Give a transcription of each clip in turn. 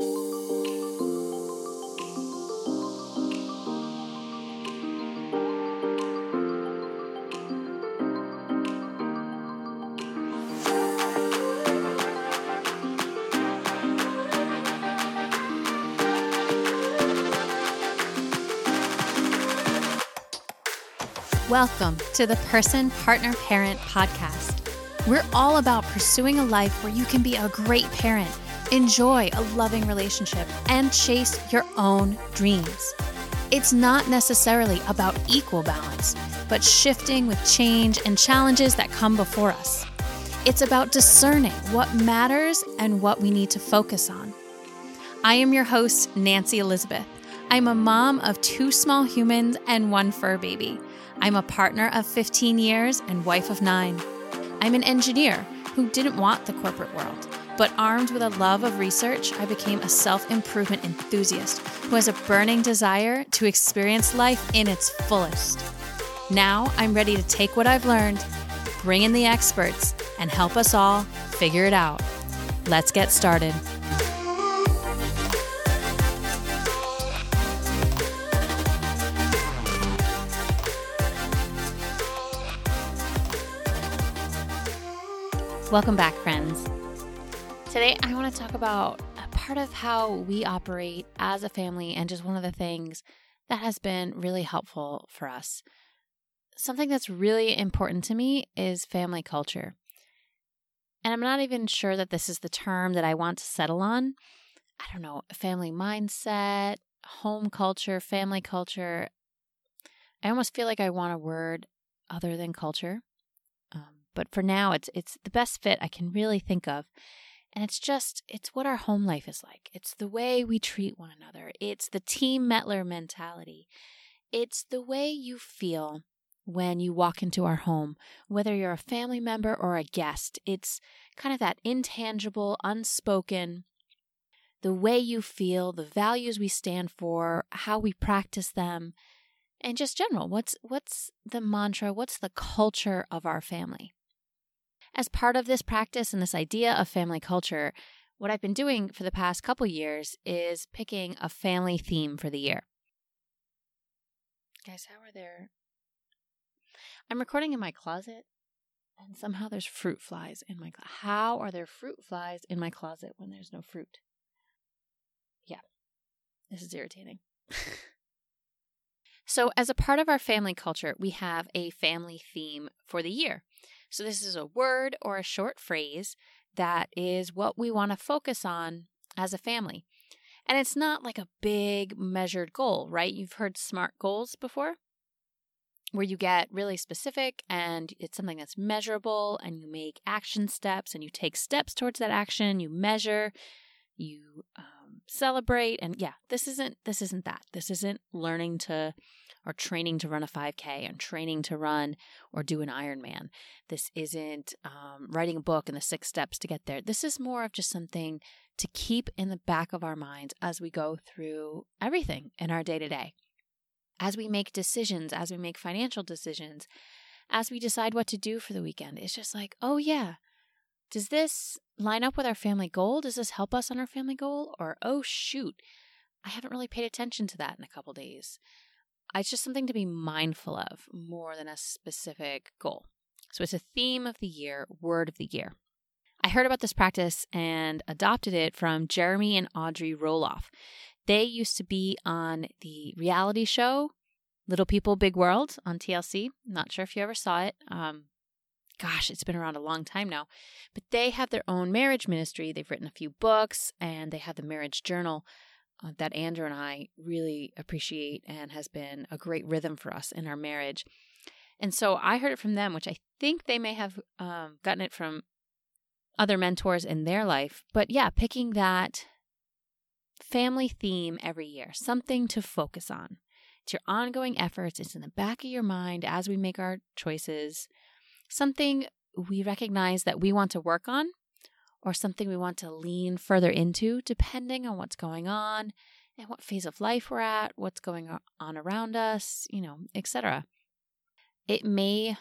Welcome to the Person Partner Parent podcast. We're all about pursuing a life where you can be a great parent, enjoy a loving relationship, and chase your own dreams. It's not necessarily about equal balance, but shifting with change and challenges that come before us. It's about discerning what matters and what we need to focus on. I am your host, Nancy Elizabeth. I'm a mom of two small humans and one fur baby. I'm a partner of 15 years and wife of nine. I'm an engineer who didn't want the corporate world, but armed with a love of research, I became a self improvement enthusiast who has a burning desire to experience life in its fullest. Now I'm ready to take what I've learned, bring in the experts, and help us all figure it out. Let's get started. Welcome back, friends. Today, I want to talk about a part of how we operate as a family and just one of the things that has been really helpful for us. Something that's really important to me is family culture. And I'm not even sure that this is the term that I want to settle on. I don't know, family mindset, home culture, family culture. I almost feel like I want a word other than culture um, but for now it's it's the best fit I can really think of. And it's just it's what our home life is like. It's the way we treat one another. It's the team Mettler mentality. It's the way you feel when you walk into our home, whether you're a family member or a guest. It's kind of that intangible, unspoken the way you feel, the values we stand for, how we practice them, and just general. What's what's the mantra? What's the culture of our family? As part of this practice and this idea of family culture, what I've been doing for the past couple years is picking a family theme for the year. Guys, how are there? I'm recording in my closet, and somehow there's fruit flies in my. Clo- how are there fruit flies in my closet when there's no fruit? Yeah, this is irritating. so, as a part of our family culture, we have a family theme for the year. So, this is a word or a short phrase that is what we want to focus on as a family. And it's not like a big measured goal, right? You've heard SMART goals before, where you get really specific and it's something that's measurable and you make action steps and you take steps towards that action, you measure, you um, celebrate and yeah this isn't this isn't that this isn't learning to or training to run a 5K and training to run or do an Ironman. This isn't um, writing a book and the six steps to get there. This is more of just something to keep in the back of our minds as we go through everything in our day to day. As we make decisions, as we make financial decisions, as we decide what to do for the weekend, it's just like, oh, yeah, does this line up with our family goal? Does this help us on our family goal? Or, oh, shoot, I haven't really paid attention to that in a couple days. It's just something to be mindful of more than a specific goal. So it's a theme of the year, word of the year. I heard about this practice and adopted it from Jeremy and Audrey Roloff. They used to be on the reality show Little People, Big World on TLC. Not sure if you ever saw it. Um, gosh, it's been around a long time now. But they have their own marriage ministry. They've written a few books and they have the marriage journal uh, that Andrew and I really appreciate and has been a great rhythm for us in our marriage. And so I heard it from them, which I think they may have um, gotten it from other mentors in their life. But yeah, picking that family theme every year, something to focus on. It's your ongoing efforts, it's in the back of your mind as we make our choices, something we recognize that we want to work on or something we want to lean further into, depending on what's going on and what phase of life we're at, what's going on around us, you know, etc. It may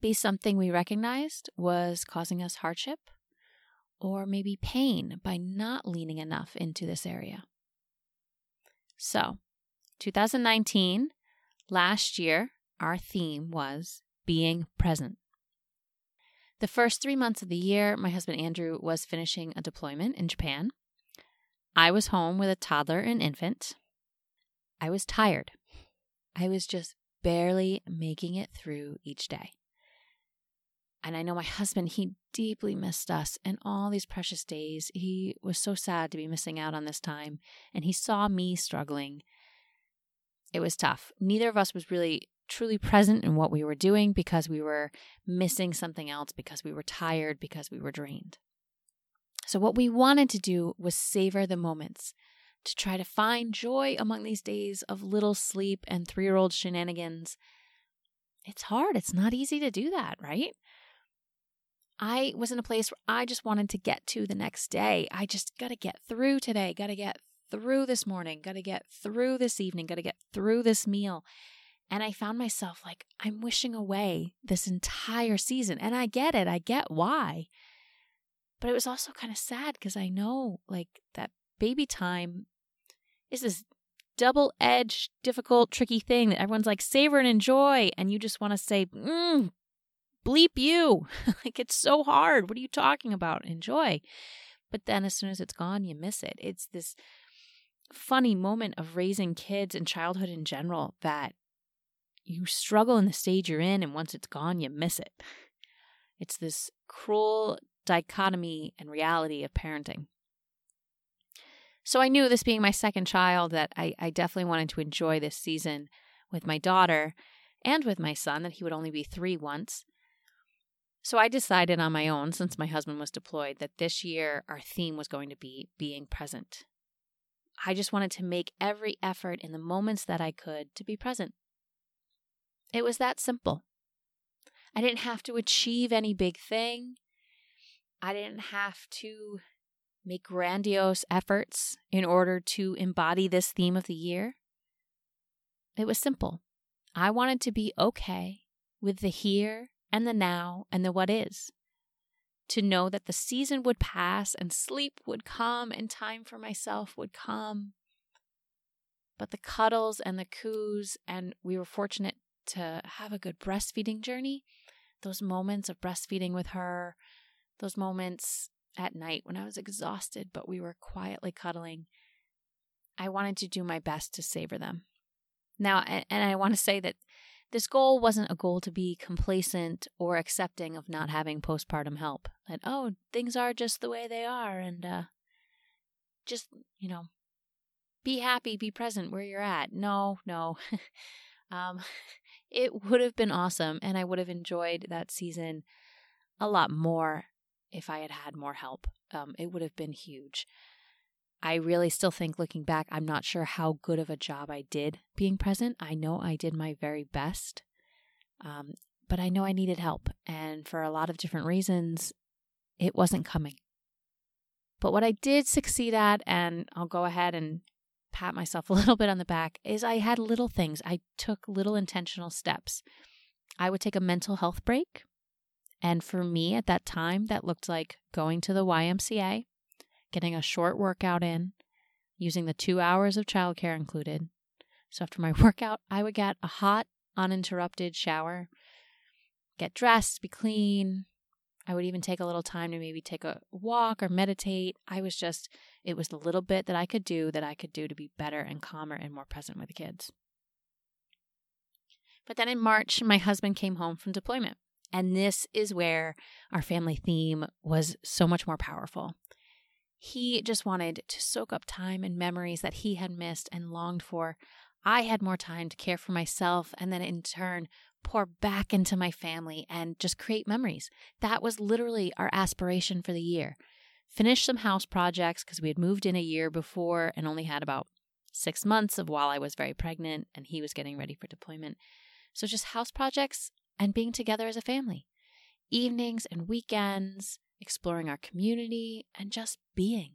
be something we recognized was causing us hardship, or maybe pain by not leaning enough into this area. So, 2019, last year, our theme was being present. The first three months of the year, my husband Andrew was finishing a deployment in Japan. I was home with a toddler and infant. I was tired. I was just barely making it through each day. And I know my husband, he deeply missed us and all these precious days. He was so sad to be missing out on this time. And he saw me struggling. It was tough. Neither of us was really truly present in what we were doing because we were missing something else, because we were tired, because we were drained. So, what we wanted to do was savor the moments, to try to find joy among these days of little sleep and three year old shenanigans. It's hard. It's not easy to do that, right? I was in a place where I just wanted to get to the next day. I just got to get through today, got to get through this morning, got to get through this evening, got to get through this meal. And I found myself like, I'm wishing away this entire season. And I get it, I get why. But it was also kind of sad because I know like that baby time is this double edged, difficult, tricky thing that everyone's like, savor and enjoy. And you just want to say, mm, bleep you. like it's so hard. What are you talking about? Enjoy. But then as soon as it's gone, you miss it. It's this funny moment of raising kids and childhood in general that you struggle in the stage you're in, and once it's gone, you miss it. It's this cruel dichotomy and reality of parenting. So I knew this being my second child that I, I definitely wanted to enjoy this season with my daughter and with my son, that he would only be three once. So I decided on my own, since my husband was deployed, that this year our theme was going to be being present. I just wanted to make every effort in the moments that I could to be present. It was that simple. I didn't have to achieve any big thing. I didn't have to make grandiose efforts in order to embody this theme of the year. It was simple. I wanted to be okay with the here and the now and the what is. To know that the season would pass and sleep would come and time for myself would come. But the cuddles and the coos, and we were fortunate to have a good breastfeeding journey. Those moments of breastfeeding with her, those moments at night when I was exhausted, but we were quietly cuddling. I wanted to do my best to savor them. Now, and, I want to say that this goal wasn't a goal to be complacent or accepting of not having postpartum help. That, oh, things are just the way they are, and uh, just, you know, be happy, be present where you're at. No, no. um, it would have been awesome, and I would have enjoyed that season a lot more if I had had more help. Um, it would have been huge. I really still think, looking back, I'm not sure how good of a job I did being present. I know I did my very best, um, but I know I needed help. And for a lot of different reasons, it wasn't coming. But what I did succeed at, and I'll go ahead and pat myself a little bit on the back, is I had little things. I took little intentional steps. I would take a mental health break. And for me at that time, that looked like going to the YMCA, getting a short workout in, using the two hours of childcare included. So after my workout, I would get a hot, uninterrupted shower, get dressed, be clean, I would even take a little time to maybe take a walk or meditate. I was just, it was the little bit that I could do that I could do to be better and calmer and more present with the kids. But then in March, my husband came home from deployment. And this is where our family theme was so much more powerful. He just wanted to soak up time and memories that he had missed and longed for. I had more time to care for myself and then in turn pour back into my family and just create memories. That was literally our aspiration for the year. Finish some house projects because we had moved in a year before and only had about six months of while I was very pregnant and he was getting ready for deployment. So just house projects and being together as a family. Evenings and weekends, exploring our community, and just being.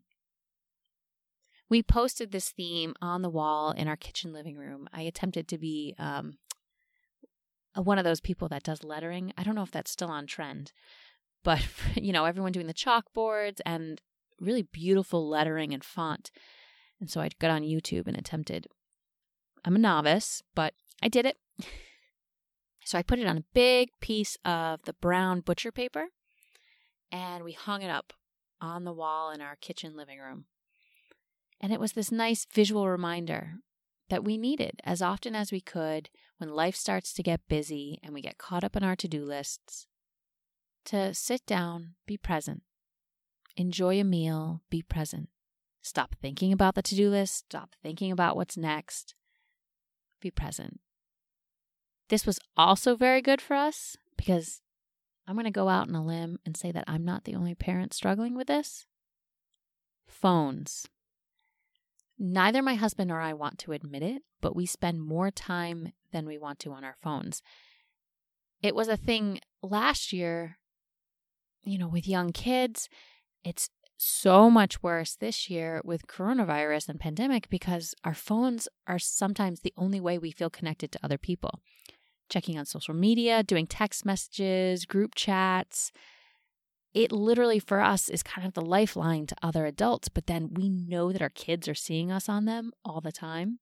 We posted this theme on the wall in our kitchen living room. I attempted to be um, Uh, one of those people that does lettering. I don't know if that's still on trend, but you know, everyone doing the chalkboards and really beautiful lettering and font. And so I got on YouTube and attempted. I'm a novice, but I did it. So I put it on a big piece of the brown butcher paper and we hung it up on the wall in our kitchen living room. And it was this nice visual reminder that we needed as often as we could when life starts to get busy and we get caught up in our to do lists to sit down, be present, enjoy a meal, be present. Stop thinking about the to do list, stop thinking about what's next, be present. This was also very good for us because I'm going to go out on a limb and say that I'm not the only parent struggling with this. Phones. Neither my husband nor I want to admit it, but we spend more time than we want to on our phones. It was a thing last year, you know, with young kids. It's so much worse this year with coronavirus and pandemic because our phones are sometimes the only way we feel connected to other people. Checking on social media, doing text messages, group chats. It literally for us is kind of the lifeline to other adults, but then we know that our kids are seeing us on them all the time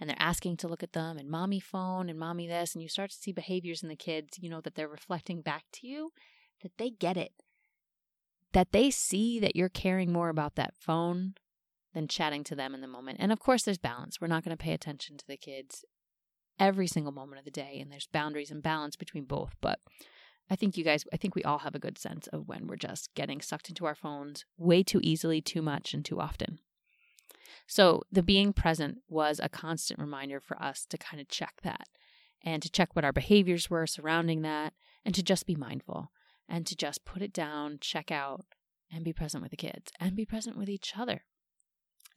and they're asking to look at them and mommy phone and mommy this and you start to see behaviors in the kids, you know, that they're reflecting back to you that they get it that they see that you're caring more about that phone than chatting to them in the moment. And of course, there's balance. We're not going to pay attention to the kids every single moment of the day, and there's boundaries and balance between both. But I think you guys, I think we all have a good sense of when we're just getting sucked into our phones way too easily, too much, and too often. So the being present was a constant reminder for us to kind of check that and to check what our behaviors were surrounding that and to just be mindful and to just put it down, check out, and be present with the kids and be present with each other.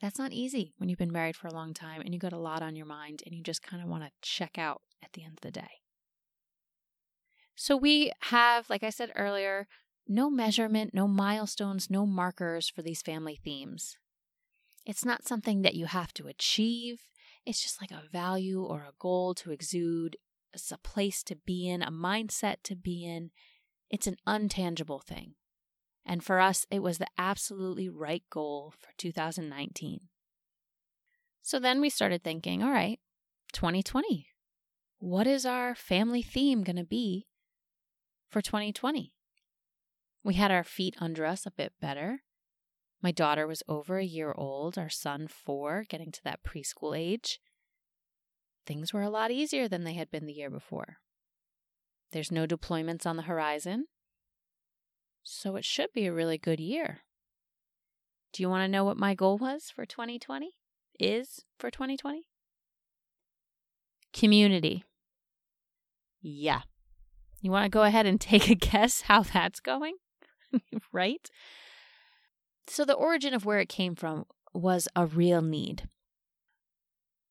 That's not easy when you've been married for a long time and you got a lot on your mind and you just kind of want to check out at the end of the day. So we have, like I said earlier, no measurement, no milestones, no markers for these family themes. It's not something that you have to achieve. It's just like a value or a goal to exude. It's a place to be in, a mindset to be in, it's an untangible thing. And for us, it was the absolutely right goal for 2019. So then we started thinking, all right, 2020, what is our family theme going to be for 2020? We had our feet under us a bit better. My daughter was over a year old, our son four, getting to that preschool age. Things were a lot easier than they had been the year before. There's no deployments on the horizon. So it should be a really good year. Do you want to know what my goal was for 2020? Is for 2020? Community. Yeah. You want to go ahead and take a guess how that's going? right? So, the origin of where it came from was a real need.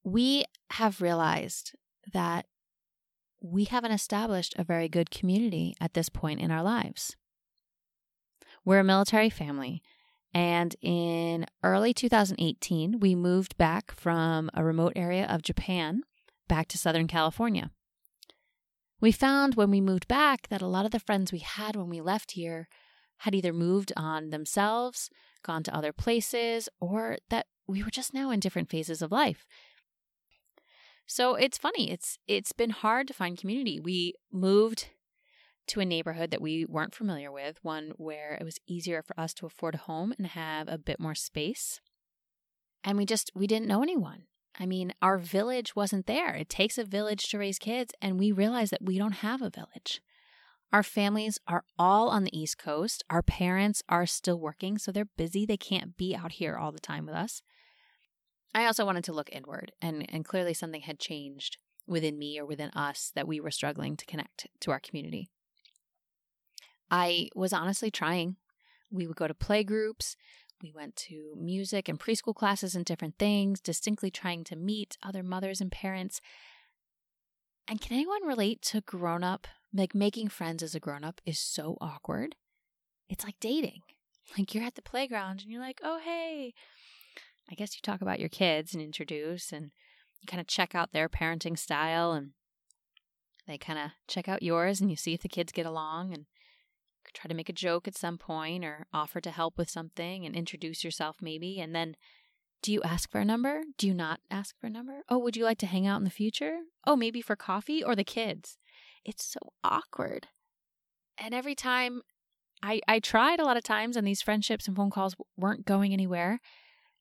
We have realized that we haven't established a very good community at this point in our lives. We're a military family, and in early 2018, we moved back from a remote area of Japan back to Southern California. We found when we moved back that a lot of the friends we had when we left here had either moved on themselves, gone to other places, or that we were just now in different phases of life. So it's funny. It's it's been hard to find community. We moved to a neighborhood that we weren't familiar with, one where it was easier for us to afford a home and have a bit more space. And we just we didn't know anyone. I mean, our village wasn't there. It takes a village to raise kids, and we realized that we don't have a village. Our families are all on the East Coast. Our parents are still working, so they're busy. They can't be out here all the time with us. I also wanted to look inward, and, and clearly something had changed within me or within us that we were struggling to connect to our community. I was honestly trying. We would go to play groups, we went to music and preschool classes and different things, distinctly trying to meet other mothers and parents. And can anyone relate to grown up? Like making friends as a grown up is so awkward. It's like dating. Like you're at the playground and you're like, oh, hey, I guess you talk about your kids and introduce and you kind of check out their parenting style and they kind of check out yours and you see if the kids get along and try to make a joke at some point or offer to help with something and introduce yourself maybe. And then do you ask for a number? Do you not ask for a number? Oh, would you like to hang out in the future? Oh, maybe for coffee or the kids. It's so awkward. And every time I I tried a lot of times and these friendships and phone calls weren't going anywhere.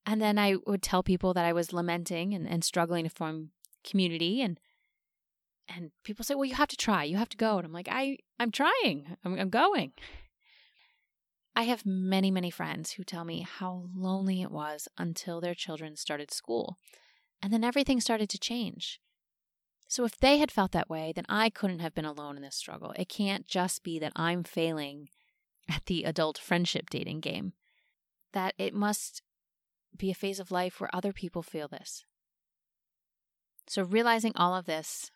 And then I would tell people that I was lamenting and, and struggling to form community and and people say, "Well, you have to try. You have to go." And I'm like, "I I'm trying. I'm, I'm going." I have many, many friends who tell me how lonely it was until their children started school. And then everything started to change. So if they had felt that way, then I couldn't have been alone in this struggle. It can't just be that I'm failing at the adult friendship dating game. That it must be a phase of life where other people feel this. So realizing all of this,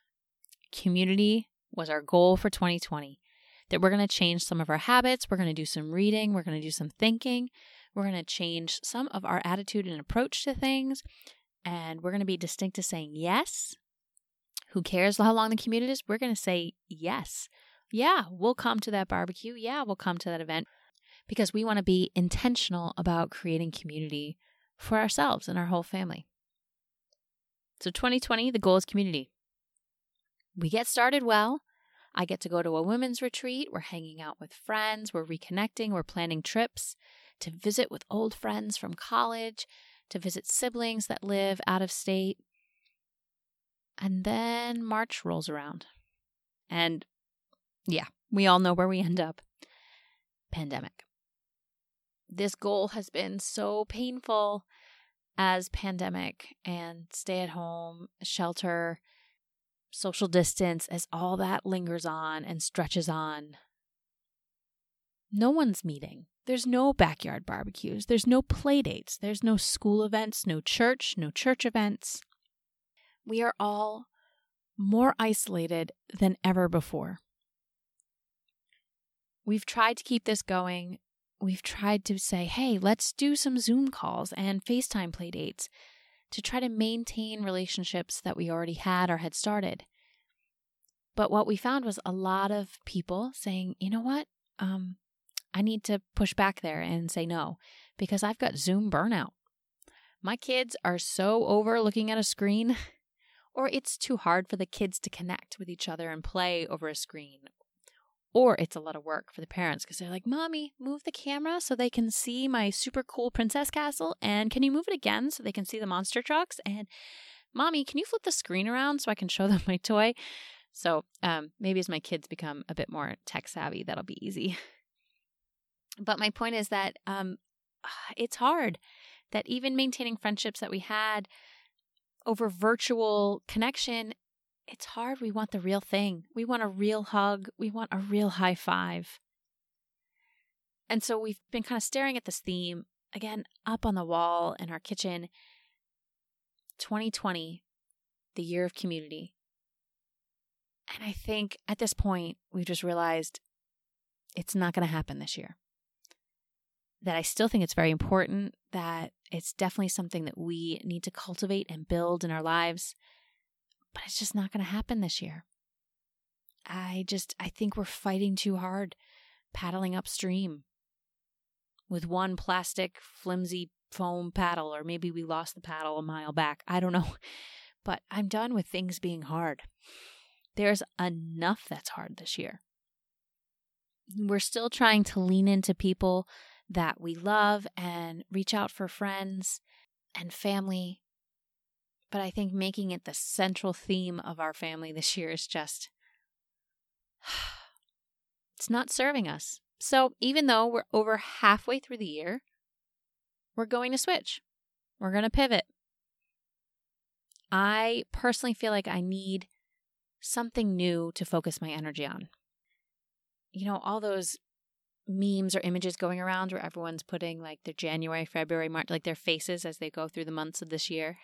community was our goal for 2020 that we're going to change some of our habits, we're going to do some reading, we're going to do some thinking, we're going to change some of our attitude and approach to things, and we're going to be distinct to saying yes. Who cares how long the commute is? We're going to say yes. Yeah, we'll come to that barbecue. Yeah, we'll come to that event because we want to be intentional about creating community for ourselves and our whole family. So, 2020, the goal is community. We get started well. I get to go to a women's retreat. We're hanging out with friends. We're reconnecting. We're planning trips to visit with old friends from college, to visit siblings that live out of state. And then March rolls around. And yeah, we all know where we end up pandemic. This goal has been so painful as pandemic and stay at home, shelter, social distance, as all that lingers on and stretches on, no one's meeting. There's no backyard barbecues. There's no play dates. There's no school events, no church, no church events. We are all more isolated than ever before. We've tried to keep this going. We've tried to say, hey, let's do some Zoom calls and FaceTime play dates to try to maintain relationships that we already had or had started. But what we found was a lot of people saying, you know what? Um, I need to push back there and say no because I've got Zoom burnout. My kids are so over looking at a screen, or it's too hard for the kids to connect with each other and play over a screen. Or it's a lot of work for the parents because they're like, Mommy, move the camera so they can see my super cool princess castle. And can you move it again so they can see the monster trucks? And Mommy, can you flip the screen around so I can show them my toy? So um, maybe as my kids become a bit more tech savvy, that'll be easy. But my point is that um, it's hard that even maintaining friendships that we had over virtual connection it's hard. We want the real thing. We want a real hug. We want a real high five. And so we've been kind of staring at this theme again up on the wall in our kitchen 2020, the year of community. And I think at this point, we've just realized it's not going to happen this year. That I still think it's very important, that it's definitely something that we need to cultivate and build in our lives but it's just not going to happen this year. I just, I think we're fighting too hard, paddling upstream with one plastic, flimsy foam paddle, or maybe we lost the paddle a mile back. I don't know. But I'm done with things being hard. There's enough that's hard this year. We're still trying to lean into people that we love and reach out for friends and family but I think making it the central theme of our family this year is just, it's not serving us. So even though we're over halfway through the year, we're going to switch. We're going to pivot. I personally feel like I need something new to focus my energy on. You know, all those memes or images going around where everyone's putting like their January, February, March, like their faces as they go through the months of this year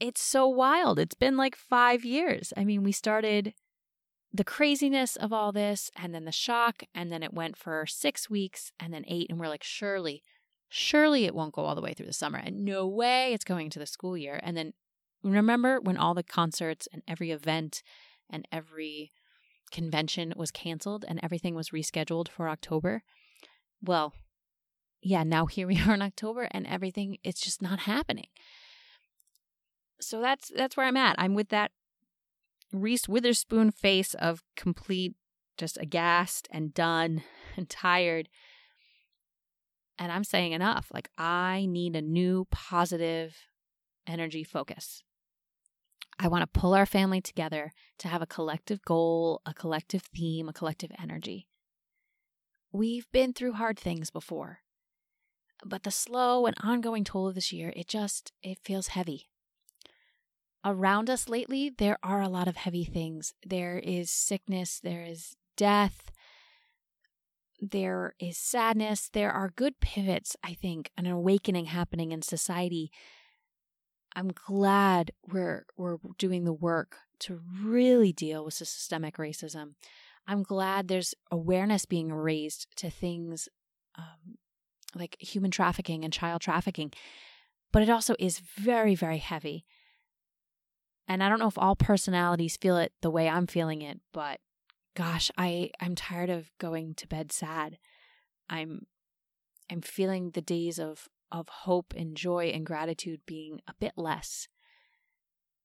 it's so wild. It's been like five years. I mean, we started the craziness of all this and then the shock, and then it went for six weeks and then eight. And we're like, surely, surely it won't go all the way through the summer. And no way it's going to the school year. And then remember when all the concerts and every event and every convention was canceled and everything was rescheduled for October. Well, yeah, now here we are in October and everything it's just not happening. So that's that's where I'm at. I'm with that Reese Witherspoon face of complete just aghast and done and tired. And I'm saying enough. Like I need a new positive energy focus. I want to pull our family together to have a collective goal, a collective theme, a collective energy. We've been through hard things before. But the slow and ongoing toll of this year, it just it feels heavy. Around us lately, there are a lot of heavy things. There is sickness, there is death, there is sadness. There are good pivots, I think, an awakening happening in society I'm glad we're we're doing the work to really deal with the systemic racism. I'm glad there's awareness being raised to things um, like human trafficking and child trafficking, but it also is very very heavy. And I don't know if all personalities feel it the way I'm feeling it, but gosh, I I'm tired of going to bed sad. I'm I'm feeling the days of of hope and joy and gratitude being a bit less.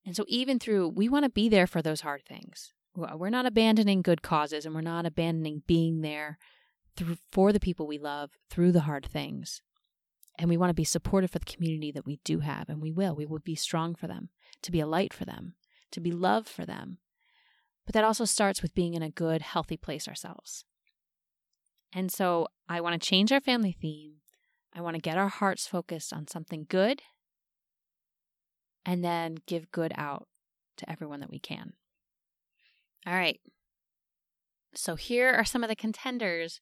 And so, even through, we want to be there for those hard things. Uh, we're not abandoning good causes and we're not abandoning being there through, for the people we love through the hard things. And we want to be supportive for the community that we do have, and we will. We will be strong for them, to be a light for them, to be love for them. But that also starts with being in a good, healthy place ourselves. And so I want to change our family theme I want to get our hearts focused on something good and then give good out to everyone that we can. All right. So here are some of the contenders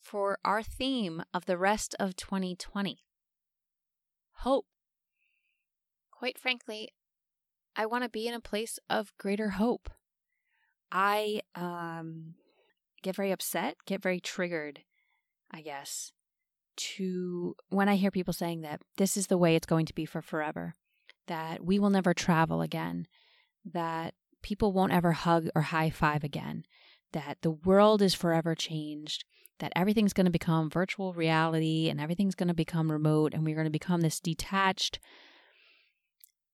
for our theme of the rest of 2020 hope. Quite frankly, I want to be in a place of greater hope. I um, get very upset, get very triggered, I guess, to when I hear people saying that this is the way it's going to be for forever, that we will never travel again, that people won't ever hug or high five again, that the world is forever changed, that everything's going to become virtual reality and everything's going to become remote and we're going to become this detached,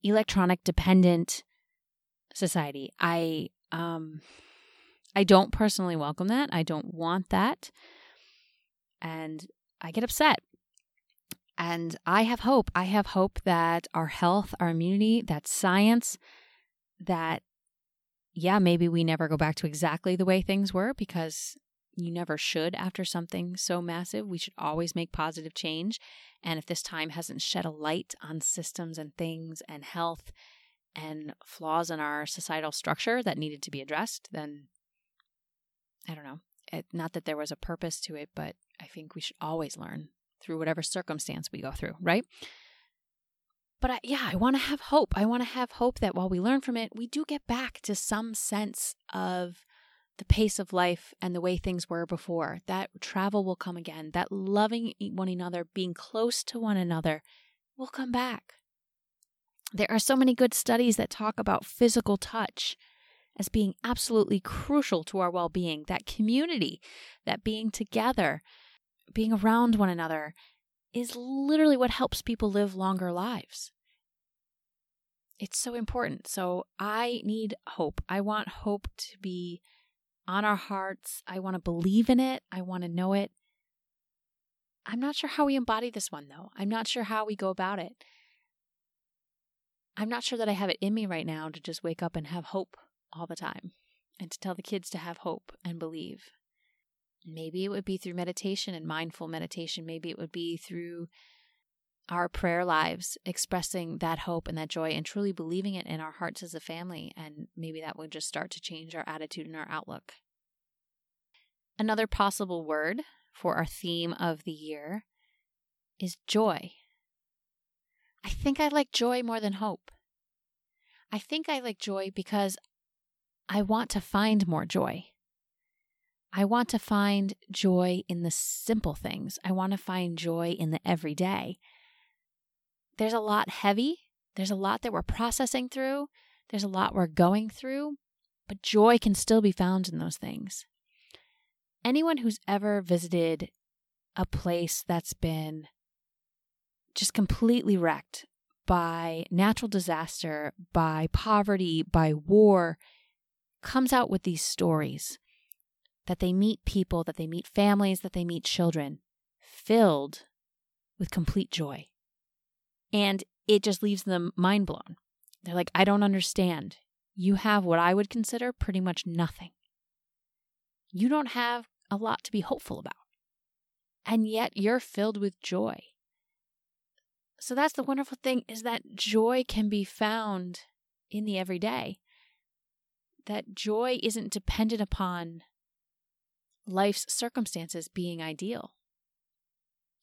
electronic dependent society. I um I don't personally welcome that. I don't want that. And I get upset. And I have hope. I have hope that our health, our immunity, that science, that, yeah, maybe we never go back to exactly the way things were because you never should after something so massive. We should always make positive change. And if this time hasn't shed a light on systems and things and health and flaws in our societal structure that needed to be addressed, then I don't know. It, not that there was a purpose to it, but I think we should always learn through whatever circumstance we go through, right? But I, yeah, I want to have hope. I want to have hope that while we learn from it, we do get back to some sense of the pace of life and the way things were before. That travel will come again. That loving one another, being close to one another will come back. There are so many good studies that talk about physical touch as being absolutely crucial to our well being, that community, that being together, being around one another is literally what helps people live longer lives. It's so important. So I need hope. I want hope to be on our hearts. I want to believe in it. I want to know it. I'm not sure how we embody this one, though. I'm not sure how we go about it. I'm not sure that I have it in me right now to just wake up and have hope all the time and to tell the kids to have hope and believe. Maybe it would be through meditation and mindful meditation. Maybe it would be through our prayer lives, expressing that hope and that joy and truly believing it in our hearts as a family. And maybe that would just start to change our attitude and our outlook. Another possible word for our theme of the year is joy. I think I like joy more than hope. I think I like joy because I want to find more joy. I want to find joy in the simple things. I want to find joy in the everyday. There's a lot heavy. There's a lot that we're processing through. There's a lot we're going through. but joy can still be found in those things. Anyone who's ever visited a place that's been just completely wrecked by natural disaster, by poverty, by war, comes out with these stories that they meet people, that they meet families, that they meet children filled with complete joy. And it just leaves them mind blown. They're like, I don't understand. You have what I would consider pretty much nothing. You don't have a lot to be hopeful about. And yet you're filled with joy. So that's the wonderful thing is that joy can be found in the everyday. That joy isn't dependent upon life's circumstances being ideal.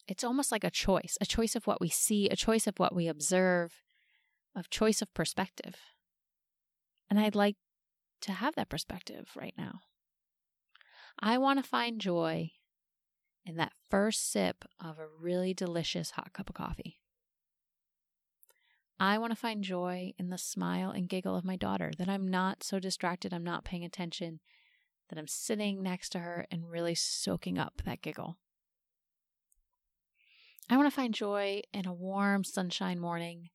It's almost like a choice, a choice of what we see, a choice of what we observe, a choice of perspective. And I'd like to have that perspective right now. I want to find joy in that first sip of a really delicious hot cup of coffee. I want to find joy in the smile and giggle of my daughter, that I'm not so distracted, I'm not paying attention, that I'm sitting next to her and really soaking up that giggle. I want to find joy in a warm sunshine morning.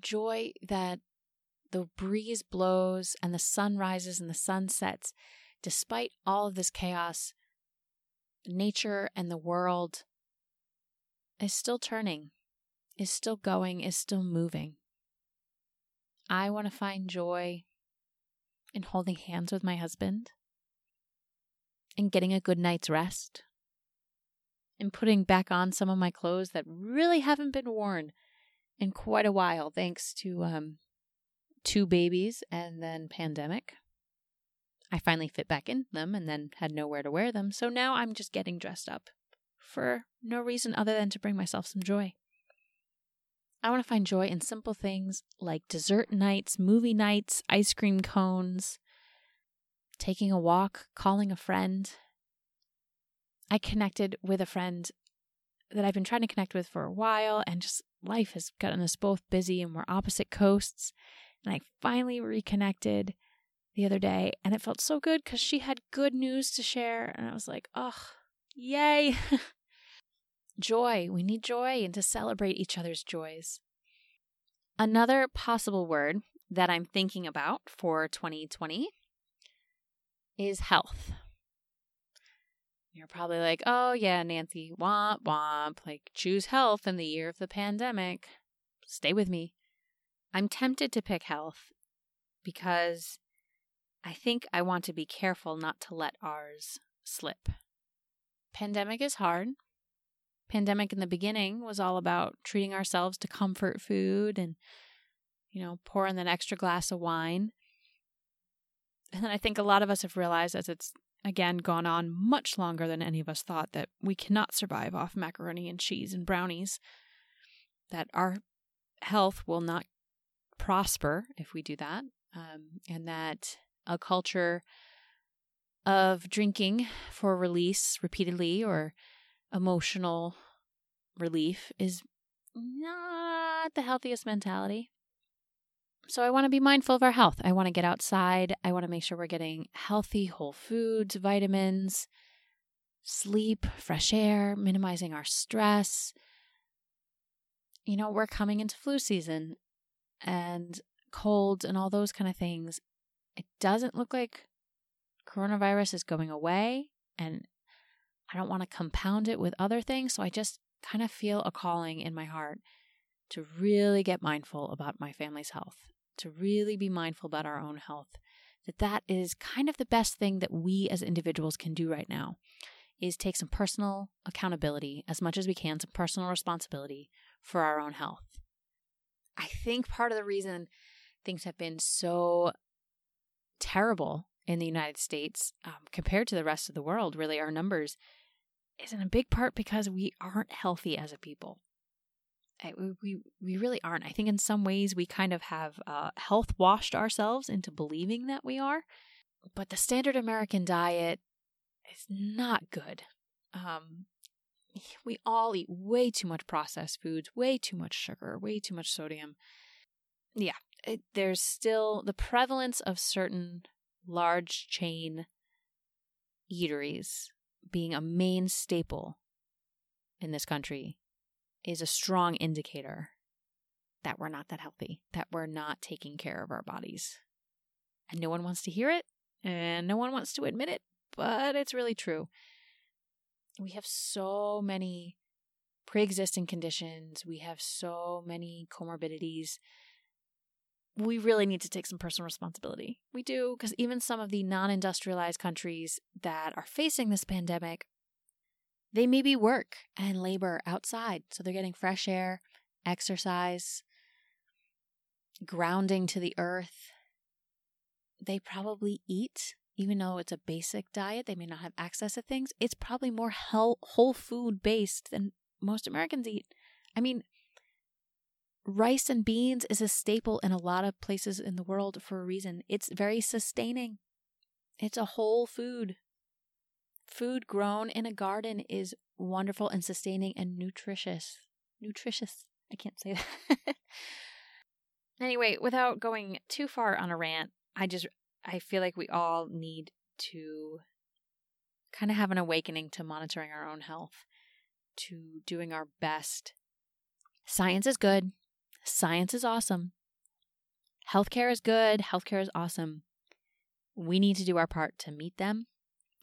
Joy that the breeze blows and the sun rises and the sun sets. Despite all of this chaos, nature and the world is still turning, is still going, is still moving. I want to find joy in holding hands with my husband, in getting a good night's rest, in putting back on some of my clothes that really haven't been worn in quite a while, thanks to um, two babies and then pandemic. I finally fit back in them and then had nowhere to wear them, so now I'm just getting dressed up for no reason other than to bring myself some joy. I want to find joy in simple things like dessert nights, movie nights, ice cream cones, taking a walk, calling a friend. I connected with a friend that I've been trying to connect with for a while, and just life has gotten us both busy and we're opposite coasts. And I finally reconnected the other day, and it felt so good because she had good news to share. And I was like, oh, yay. joy. We need joy and to celebrate each other's joys. Another possible word that I'm thinking about for 2020 is health. You're probably like, oh, yeah, Nancy, womp womp. Like, choose health in the year of the pandemic. Stay with me. I'm tempted to pick health because I think I want to be careful not to let ours slip. Pandemic is hard pandemic in the beginning was all about treating ourselves to comfort food and, you know, pouring an extra glass of wine. And I think a lot of us have realized as it's again gone on much longer than any of us thought that we cannot survive off macaroni and cheese and brownies, that our health will not prosper if we do that, um, and that a culture of drinking for release repeatedly or emotional relief is not the healthiest mentality. So I want to be mindful of our health. I want to get outside. I want to make sure we're getting healthy, whole foods, vitamins, sleep, fresh air, minimizing our stress. You know, we're coming into flu season and colds and all those kind of things. It doesn't look like coronavirus is going away and I don't want to compound it with other things. So I just kind of feel a calling in my heart to really get mindful about my family's health, to really be mindful about our own health. That that is kind of the best thing that we as individuals can do right now is take some personal accountability as much as we can, some personal responsibility for our own health. I think part of the reason things have been so terrible in the United States um, compared to the rest of the world, really, our numbers is in a big part because we aren't healthy as a people. We, we really aren't. I think in some ways we kind of have uh, health washed ourselves into believing that we are. But the standard American diet is not good. Um, we all eat way too much processed foods, way too much sugar, way too much sodium. Yeah, it, there's still the prevalence of certain large chain eateries being a main staple in this country is a strong indicator that we're not that healthy, that we're not taking care of our bodies. And no one wants to hear it, and no one wants to admit it, but it's really true. We have so many pre existing conditions, we have so many comorbidities. We really need to take some personal responsibility. We do, because even some of the non industrialized countries that are facing this pandemic, they maybe work and labor outside. So they're getting fresh air, exercise, grounding to the earth. They probably eat, even though it's a basic diet, they may not have access to things. It's probably more whole food based than most Americans eat. I mean, rice and beans is a staple in a lot of places in the world for a reason. It's very sustaining, it's a whole food. Food grown in a garden is wonderful and sustaining and nutritious. Nutritious. I can't say that. Anyway, without going too far on a rant, I just I feel like we all need to kind of have an awakening to monitoring our own health, to doing our best. Science is good. Science is awesome. Healthcare is good. Healthcare is awesome. We need to do our part to meet them.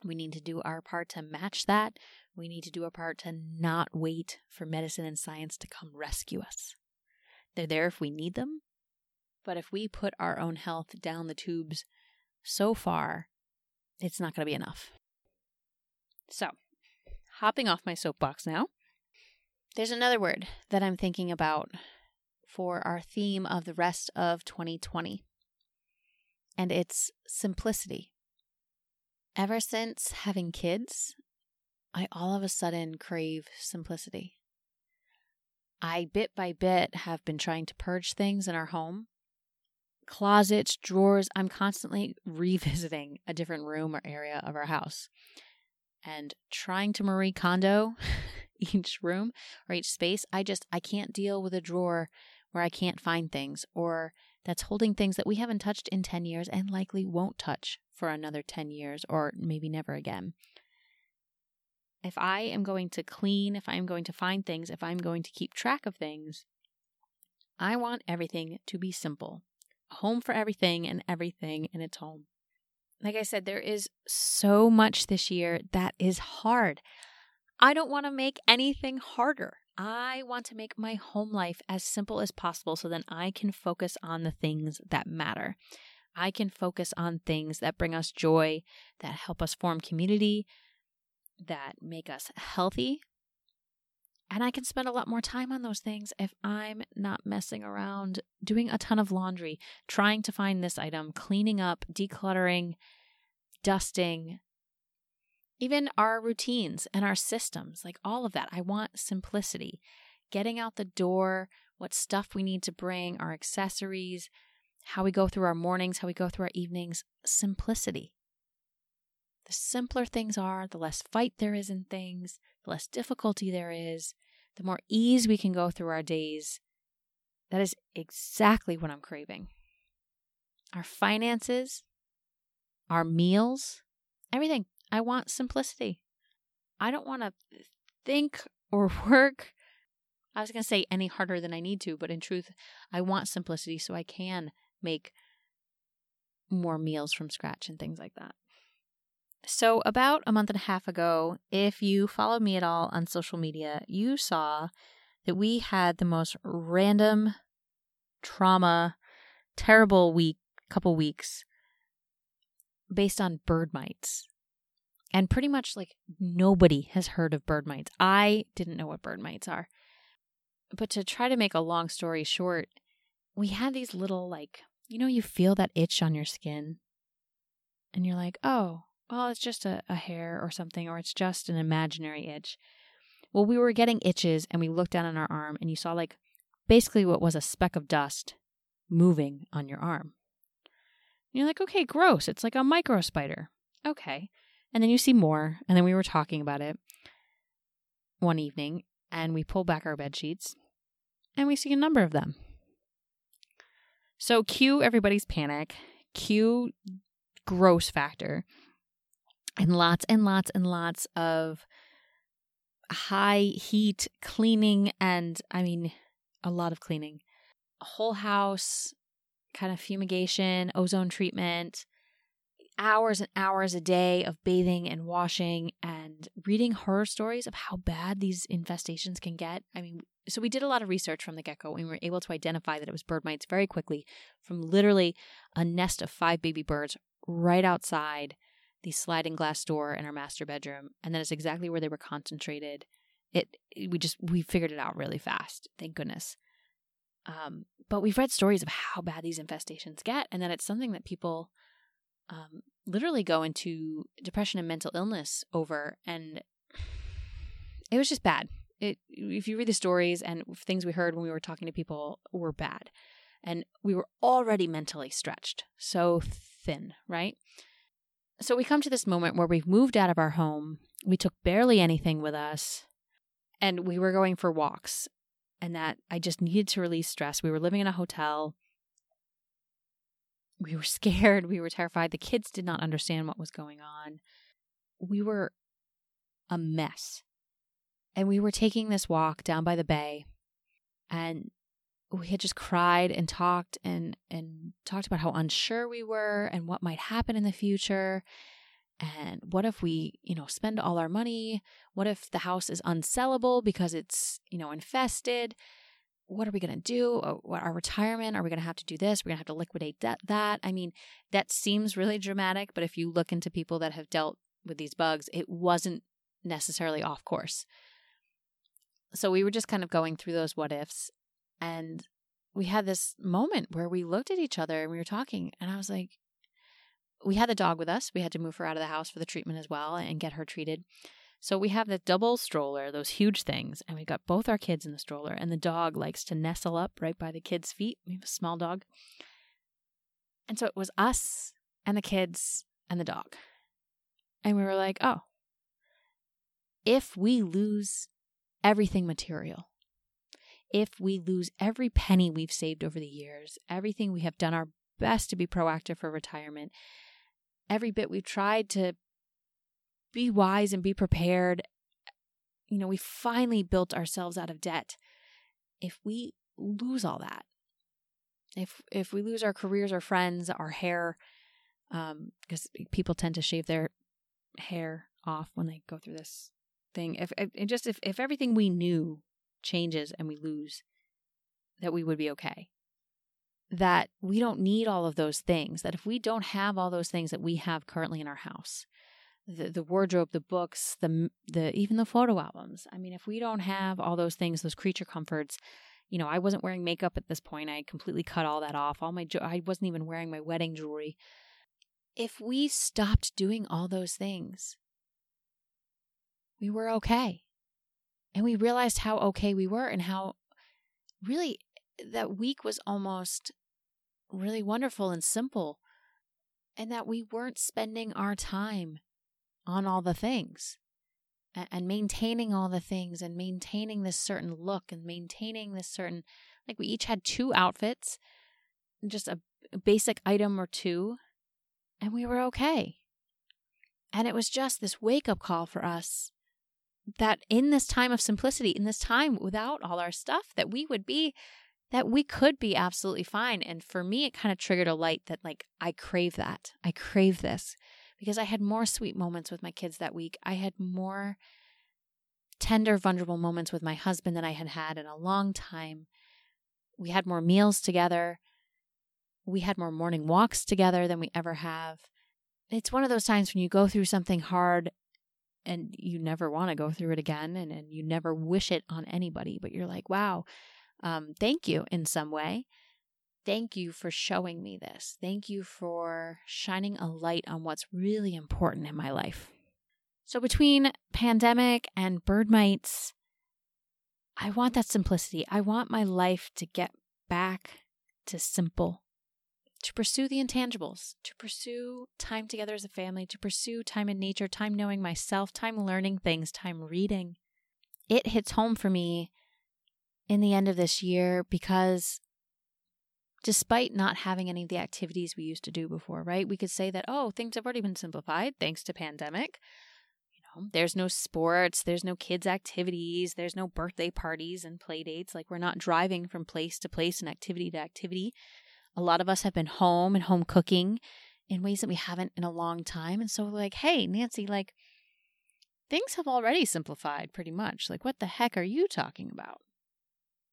We need to do our part to match that. We need to do our part to not wait for medicine and science to come rescue us. They're there if we need them, but if we put our own health down the tubes so far, it's not going to be enough. So, hopping off my soapbox now, there's another word that I'm thinking about for our theme of the rest of 2020, and it's simplicity. Ever since having kids, I all of a sudden crave simplicity. I bit by bit have been trying to purge things in our home closets, drawers. I'm constantly revisiting a different room or area of our house and trying to Marie Kondo each room or each space. I just, I can't deal with a drawer where I can't find things or that's holding things that we haven't touched in 10 years and likely won't touch for another 10 years or maybe never again. If I am going to clean, if I'm going to find things, if I'm going to keep track of things, I want everything to be simple A home for everything and everything in its home. Like I said, there is so much this year that is hard. I don't want to make anything harder. I want to make my home life as simple as possible so then I can focus on the things that matter. I can focus on things that bring us joy, that help us form community, that make us healthy, and I can spend a lot more time on those things if I'm not messing around doing a ton of laundry, trying to find this item, cleaning up, decluttering, dusting, even our routines and our systems, like all of that. I want simplicity. Getting out the door, what stuff we need to bring, our accessories, how we go through our mornings, how we go through our evenings, simplicity. The simpler things are, the less fight there is in things, the less difficulty there is, the more ease we can go through our days. That is exactly what I'm craving. Our finances, our meals, everything. I want simplicity. I don't want to think or work. I was going to say any harder than I need to, but in truth, I want simplicity so I can make more meals from scratch and things like that. So, about a month and a half ago, if you followed me at all on social media, you saw that we had the most random trauma, terrible week, couple weeks based on bird mites. And pretty much like nobody has heard of bird mites. I didn't know what bird mites are. But to try to make a long story short, we had these little, like, you know, you feel that itch on your skin. And you're like, oh, well, it's just a, a hair or something, or it's just an imaginary itch. Well, we were getting itches and we looked down on our arm and you saw like basically what was a speck of dust moving on your arm. And you're like, okay, gross. It's like a micro spider. Okay. And then you see more. And then we were talking about it one evening and we pull back our bed sheets and we see a number of them. So, cue everybody's panic, cue gross factor, and lots and lots and lots of high heat cleaning and I mean a lot of cleaning. A whole house kind of fumigation, ozone treatment, hours and hours a day of bathing and washing and reading horror stories of how bad these infestations can get. I mean, so we did a lot of research from the get go and we were able to identify that it was bird mites very quickly from literally a nest of five baby birds right outside the sliding glass door in our master bedroom. And that is exactly where they were concentrated. It, we just, we figured it out really fast. Thank goodness. Um, but we've read stories of how bad these infestations get and that it's something that people um, literally go into depression and mental illness over. And it was just bad. It, if you read the stories and things we heard when we were talking to people were bad. And we were already mentally stretched, so thin, right? So we come to this moment where we've moved out of our home. We took barely anything with us and we were going for walks. And that I just needed to release stress. We were living in a hotel. We were scared. We were terrified. The kids did not understand what was going on. We were a mess. And we were taking this walk down by the bay. And we had just cried and talked and and talked about how unsure we were and what might happen in the future and what if we you know spend all our money what if the house is unsellable because it's you know infested what are we going to do? Uh, what our retirement? Are we going to have to do this? We're going to have to liquidate that that? I mean that seems really dramatic but if you look into people that have dealt with these bugs it wasn't necessarily off course. So we were just kind of going through those what ifs and we had this moment where we looked at each other and we were talking and i was like we had the dog with us. We had to move her out of the house for the treatment as well and get her treated so we have the double stroller, those huge things, and we got both our kids in the stroller, and the dog likes to nestle up right by the kids' feet. We have a small dog. And so it was us and the kids and the dog. And we were like, oh, if we lose everything material, if we lose every penny we've saved over the years, everything we have done our best to be proactive for retirement, every bit we've tried to be wise and be prepared. You know, we finally built ourselves out of debt. If we lose all that, if if we lose our careers, our friends, our hair, um, because people tend to shave their hair off when they go through this thing. If, if just if if everything we knew changes and we lose, that we would be okay. That we don't need all of those things. That if we don't have all those things that we have currently in our house, the, the wardrobe, the books, the the even the photo albums. I mean, if we don't have all those things, those creature comforts, you know, I wasn't wearing makeup at this point. I completely cut all that off. All my I wasn't even wearing my wedding jewelry. If we stopped doing all those things, we were okay. And we realized how okay we were and how really that week was almost really wonderful and simple and that we weren't spending our time on all the things and maintaining all the things and maintaining this certain look and maintaining this certain like we each had two outfits just a basic item or two and we were okay. And it was just this wake up call for us that in this time of simplicity in this time without all our stuff that we would be that we could be absolutely fine. And for me it kind of triggered a light that like i crave that. I crave this because I had more sweet moments with my kids that week. I had more tender, vulnerable moments with my husband than I had had in a long time. We had more meals together. We had more morning walks together than we ever have. It's one of those times when you go through something hard and you never want to go through it again and, and you never wish it on anybody, but you're like, wow, um, thank you in some way. Thank you for showing me this. Thank you for shining a light on what's really important in my life. So, between pandemic and bird mites, I want that simplicity. I want my life to get back to simple, to pursue the intangibles, to pursue time together as a family, to pursue time in nature, time knowing myself, time learning things, time reading. It hits home for me in the end of this year because despite not having any of the activities we used to do before, right? We could say that, oh, things have already been simplified thanks to pandemic. You know, there's no sports, there's no kids' activities, there's no birthday parties and play dates. Like we're not driving from place to place and activity to activity. A lot of us have been home and home cooking in ways that we haven't in a long time. And so, like, hey, Nancy, like, things have already simplified pretty much. Like, what the heck are you talking about?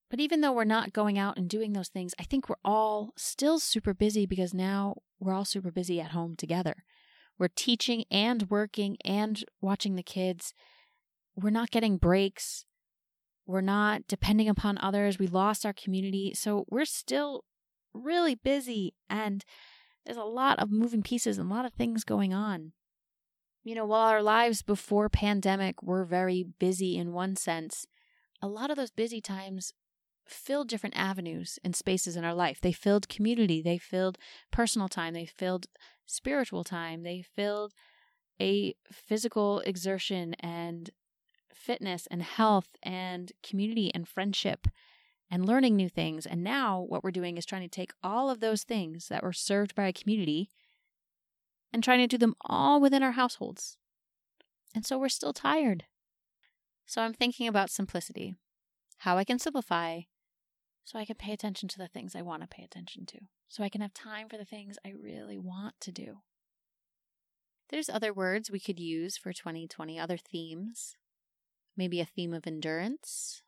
But even though we're not going out and doing those things, I think we're all still super busy because now we're all super busy at home together. We're teaching and working and watching the kids. We're not getting breaks. We're not depending upon others. We lost our community. So we're still really busy and there's a lot of moving pieces and a lot of things going on. You know, while our lives before pandemic were very busy in one sense, a lot of those busy times filled different avenues and spaces in our life. They filled community, they filled personal time, they filled spiritual time, they filled a physical exertion and fitness and health and community and friendship and learning new things. And now what we're doing is trying to take all of those things that were served by a community and trying to do them all within our households. And so we're still tired. So I'm thinking about simplicity, how I can simplify so I can pay attention to the things I want to pay attention to, so I can have time for the things I really want to do. There's other words we could use for 2020, other themes. Maybe a theme of endurance,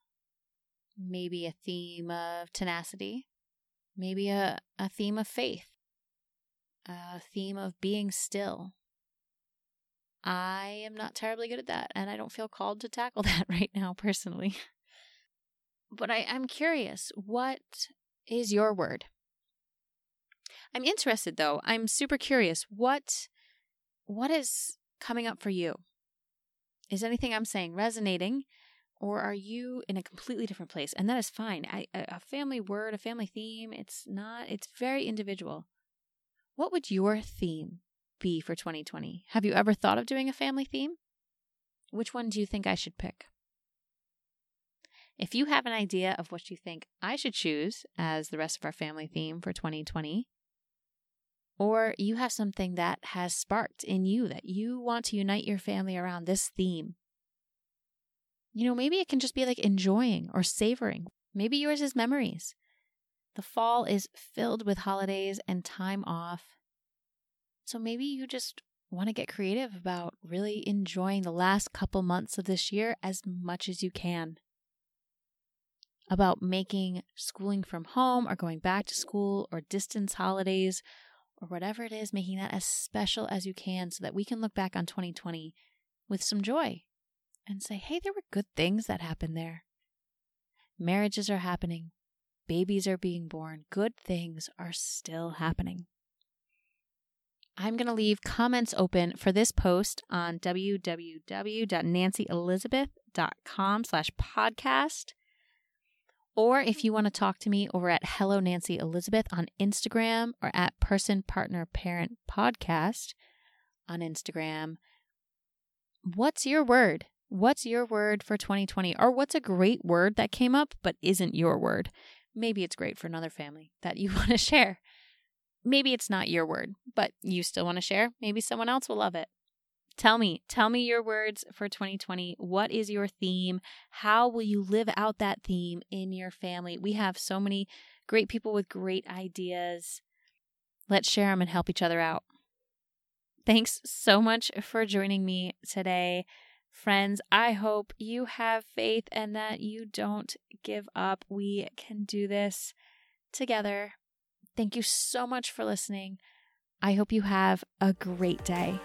maybe a theme of tenacity, maybe a, a theme of faith, a theme of being still. I am not terribly good at that, and I don't feel called to tackle that right now personally. But I, I'm curious, what is your word? I'm interested though. I'm super curious. What what is coming up for you? Is anything I'm saying resonating? Or are you in a completely different place? And that is fine. I, a family word, a family theme, it's not, it's very individual. What would your theme be for 2020? Have you ever thought of doing a family theme? Which one do you think I should pick? If you have an idea of what you think I should choose as the rest of our family theme for 2020, or you have something that has sparked in you that you want to unite your family around this theme, you know, maybe it can just be like enjoying or savoring. Maybe yours is memories. The fall is filled with holidays and time off. So maybe you just want to get creative about really enjoying the last couple months of this year as much as you can about making schooling from home or going back to school or distance holidays or whatever it is, making that as special as you can so that we can look back on 2020 with some joy and say, hey, there were good things that happened there. Marriages are happening, babies are being born, good things are still happening. I'm going to leave comments open for this post on www.nancyelizabeth.com slash podcast. Or if you want to talk to me over at Hello Nancy Elizabeth on Instagram or at Person Partner Parent Podcast on Instagram. What's your word? What's your word for 2020? Or what's a great word that came up but isn't your word? Maybe it's great for another family that you want to share. Maybe it's not your word, but you still want to share. Maybe someone else will love it. Tell me, tell me your words for 2020. What is your theme? How will you live out that theme in your family? We have so many great people with great ideas. Let's share them and help each other out. Thanks so much for joining me today. Friends, I hope you have faith and that you don't give up. We can do this together. Thank you so much for listening. I hope you have a great day.